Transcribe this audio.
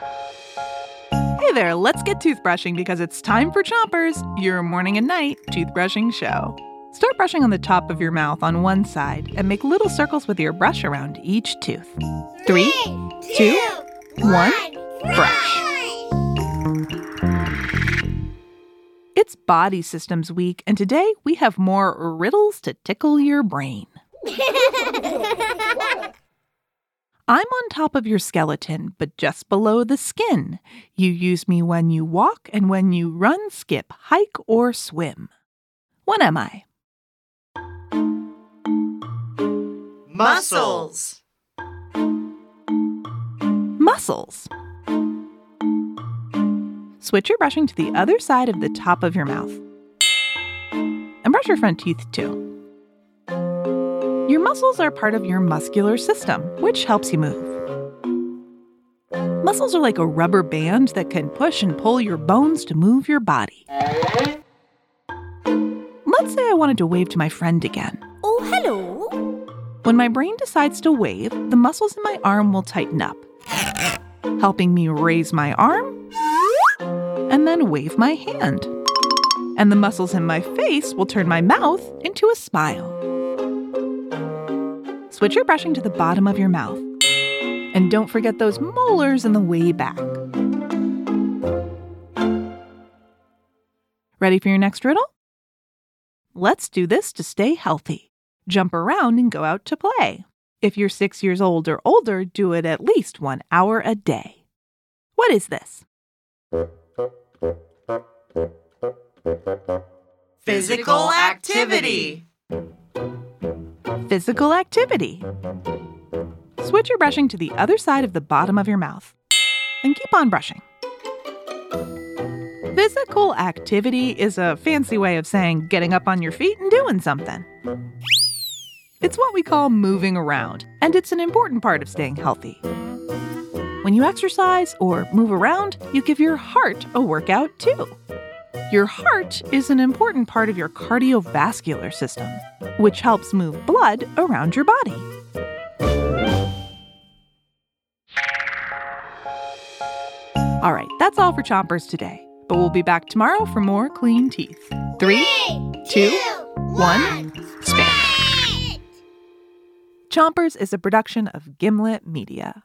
Hey there, let's get toothbrushing because it's time for Chompers, your morning and night toothbrushing show. Start brushing on the top of your mouth on one side and make little circles with your brush around each tooth. Three, two, one, brush. It's Body Systems Week, and today we have more riddles to tickle your brain. I'm on top of your skeleton, but just below the skin. You use me when you walk and when you run, skip, hike, or swim. What am I? Muscles. Muscles. Switch your brushing to the other side of the top of your mouth. And brush your front teeth too. Your muscles are part of your muscular system, which helps you move. Muscles are like a rubber band that can push and pull your bones to move your body. Let's say I wanted to wave to my friend again. Oh, hello. When my brain decides to wave, the muscles in my arm will tighten up, helping me raise my arm and then wave my hand. And the muscles in my face will turn my mouth into a smile. Switch your brushing to the bottom of your mouth. And don't forget those molars in the way back. Ready for your next riddle? Let's do this to stay healthy. Jump around and go out to play. If you're six years old or older, do it at least one hour a day. What is this? Physical activity. Physical activity. Switch your brushing to the other side of the bottom of your mouth. And keep on brushing. Physical activity is a fancy way of saying getting up on your feet and doing something. It's what we call moving around, and it's an important part of staying healthy. When you exercise or move around, you give your heart a workout too. Your heart is an important part of your cardiovascular system, which helps move blood around your body. All right, that's all for Chompers today, but we'll be back tomorrow for more clean teeth. Three, two, one, spit. Chompers is a production of Gimlet Media.